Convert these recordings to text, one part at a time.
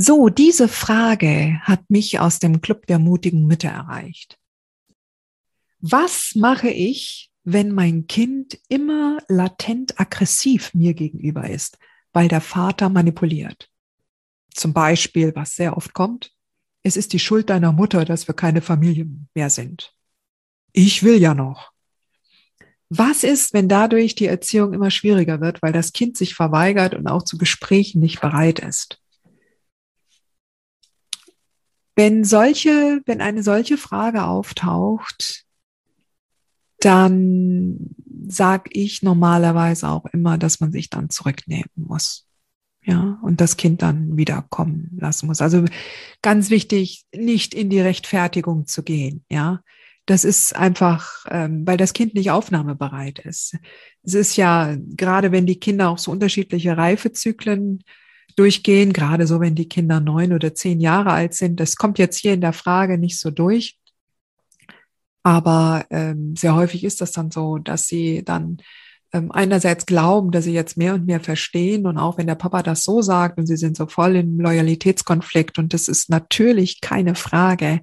So, diese Frage hat mich aus dem Club der mutigen Mütter erreicht. Was mache ich, wenn mein Kind immer latent aggressiv mir gegenüber ist, weil der Vater manipuliert? Zum Beispiel, was sehr oft kommt, es ist die Schuld deiner Mutter, dass wir keine Familie mehr sind. Ich will ja noch. Was ist, wenn dadurch die Erziehung immer schwieriger wird, weil das Kind sich verweigert und auch zu Gesprächen nicht bereit ist? Wenn solche, wenn eine solche Frage auftaucht, dann sage ich normalerweise auch immer, dass man sich dann zurücknehmen muss. Ja, und das Kind dann wieder kommen lassen muss. Also ganz wichtig, nicht in die Rechtfertigung zu gehen. Ja, das ist einfach, ähm, weil das Kind nicht aufnahmebereit ist. Es ist ja, gerade wenn die Kinder auch so unterschiedliche Reifezyklen durchgehen, gerade so, wenn die Kinder neun oder zehn Jahre alt sind. Das kommt jetzt hier in der Frage nicht so durch. Aber ähm, sehr häufig ist das dann so, dass sie dann ähm, einerseits glauben, dass sie jetzt mehr und mehr verstehen und auch wenn der Papa das so sagt und sie sind so voll im Loyalitätskonflikt und das ist natürlich keine Frage,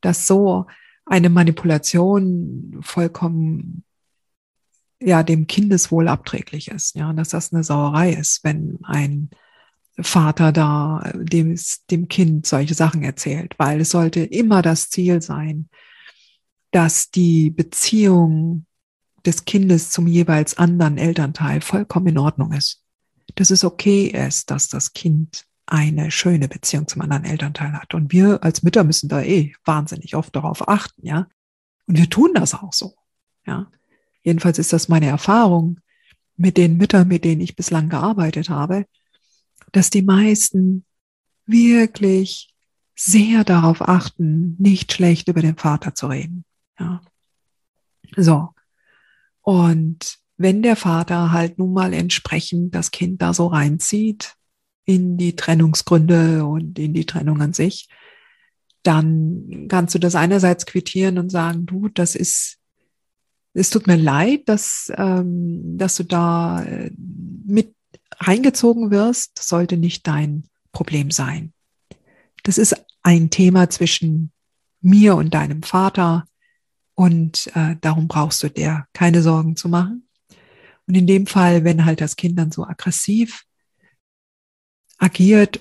dass so eine Manipulation vollkommen ja dem Kindeswohl abträglich ist, ja, dass das eine Sauerei ist, wenn ein Vater da dem, dem Kind solche Sachen erzählt, weil es sollte immer das Ziel sein, dass die Beziehung des Kindes zum jeweils anderen Elternteil vollkommen in Ordnung ist. Dass es okay ist, dass das Kind eine schöne Beziehung zum anderen Elternteil hat. Und wir als Mütter müssen da eh wahnsinnig oft darauf achten, ja. Und wir tun das auch so, ja. Jedenfalls ist das meine Erfahrung mit den Müttern, mit denen ich bislang gearbeitet habe, dass die meisten wirklich sehr darauf achten, nicht schlecht über den Vater zu reden. Ja. So. Und wenn der Vater halt nun mal entsprechend das Kind da so reinzieht in die Trennungsgründe und in die Trennung an sich, dann kannst du das einerseits quittieren und sagen, du, das ist, es tut mir leid, dass, ähm, dass du da äh, mit reingezogen wirst, sollte nicht dein Problem sein. Das ist ein Thema zwischen mir und deinem Vater und äh, darum brauchst du dir keine Sorgen zu machen. Und in dem Fall, wenn halt das Kind dann so aggressiv agiert,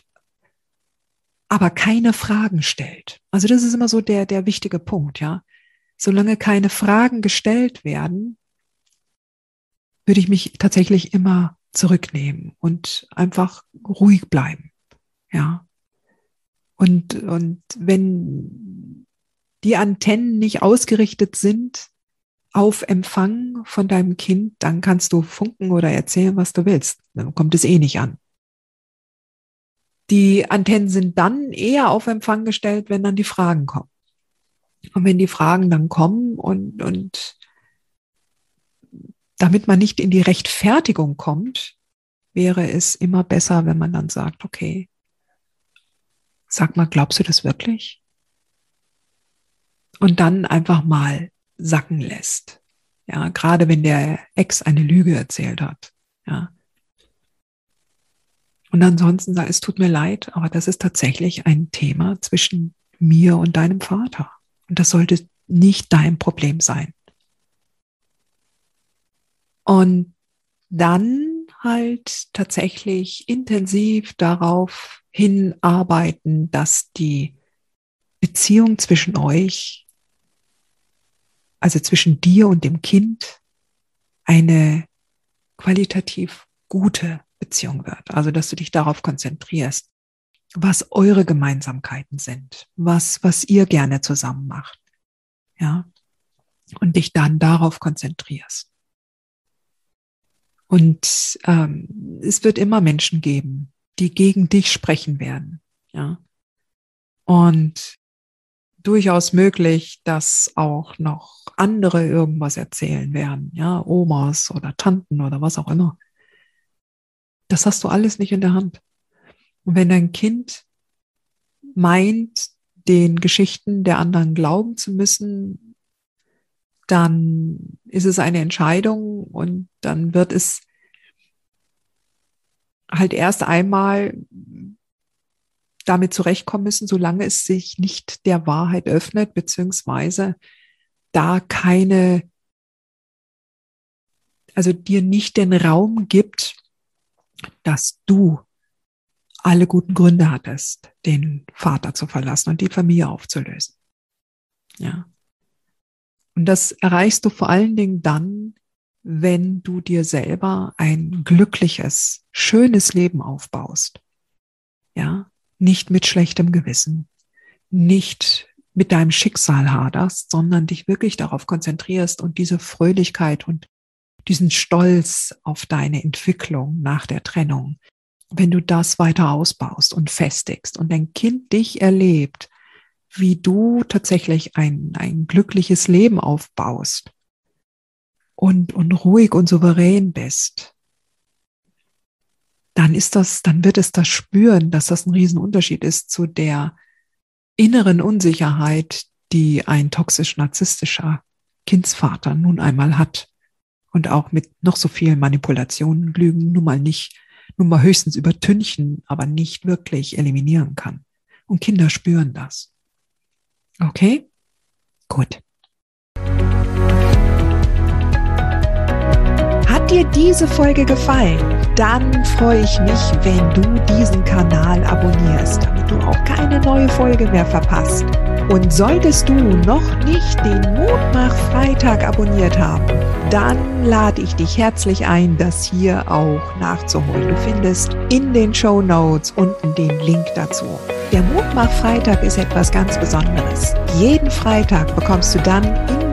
aber keine Fragen stellt. Also das ist immer so der, der wichtige Punkt, ja. Solange keine Fragen gestellt werden, würde ich mich tatsächlich immer zurücknehmen und einfach ruhig bleiben. Ja. Und, und wenn die Antennen nicht ausgerichtet sind auf Empfang von deinem Kind, dann kannst du funken oder erzählen, was du willst. Dann kommt es eh nicht an. Die Antennen sind dann eher auf Empfang gestellt, wenn dann die Fragen kommen. Und wenn die Fragen dann kommen und, und damit man nicht in die Rechtfertigung kommt, wäre es immer besser, wenn man dann sagt, okay, sag mal, glaubst du das wirklich? Und dann einfach mal sacken lässt. Ja, gerade wenn der Ex eine Lüge erzählt hat. Ja. Und ansonsten sagt, es tut mir leid, aber das ist tatsächlich ein Thema zwischen mir und deinem Vater. Und das sollte nicht dein Problem sein. Und dann halt tatsächlich intensiv darauf hinarbeiten, dass die Beziehung zwischen euch, also zwischen dir und dem Kind, eine qualitativ gute Beziehung wird. Also, dass du dich darauf konzentrierst. was eure Gemeinsamkeiten sind, was, was ihr gerne zusammen macht. Ja. Und dich dann darauf konzentrierst. Und ähm, es wird immer Menschen geben, die gegen dich sprechen werden. Ja. Und durchaus möglich, dass auch noch andere irgendwas erzählen werden, ja, Omas oder Tanten oder was auch immer. Das hast du alles nicht in der Hand. Und wenn dein Kind meint, den Geschichten der anderen glauben zu müssen, dann ist es eine Entscheidung und dann wird es halt erst einmal damit zurechtkommen müssen, solange es sich nicht der Wahrheit öffnet, beziehungsweise da keine, also dir nicht den Raum gibt, dass du alle guten Gründe hattest, den Vater zu verlassen und die Familie aufzulösen. Ja. Und das erreichst du vor allen Dingen dann, wenn du dir selber ein glückliches, schönes Leben aufbaust. Ja, nicht mit schlechtem Gewissen, nicht mit deinem Schicksal haderst, sondern dich wirklich darauf konzentrierst und diese Fröhlichkeit und diesen Stolz auf deine Entwicklung nach der Trennung, wenn du das weiter ausbaust und festigst und dein Kind dich erlebt, wie du tatsächlich ein, ein glückliches Leben aufbaust und, und ruhig und souverän bist, dann ist das, dann wird es das spüren, dass das ein Riesenunterschied ist zu der inneren Unsicherheit, die ein toxisch-narzisstischer Kindsvater nun einmal hat und auch mit noch so vielen Manipulationen, Lügen nun mal nicht, nun mal höchstens übertünchen, aber nicht wirklich eliminieren kann. Und Kinder spüren das. Okay? Gut. Hat dir diese Folge gefallen? Dann freue ich mich, wenn du diesen Kanal abonnierst, damit du auch keine neue Folge mehr verpasst. Und solltest du noch nicht den Mutmach Freitag abonniert haben, dann lade ich dich herzlich ein, das hier auch nachzuholen. Du findest in den Show Notes unten den Link dazu. Der Mutmach Freitag ist etwas ganz Besonderes. Jeden Freitag bekommst du dann in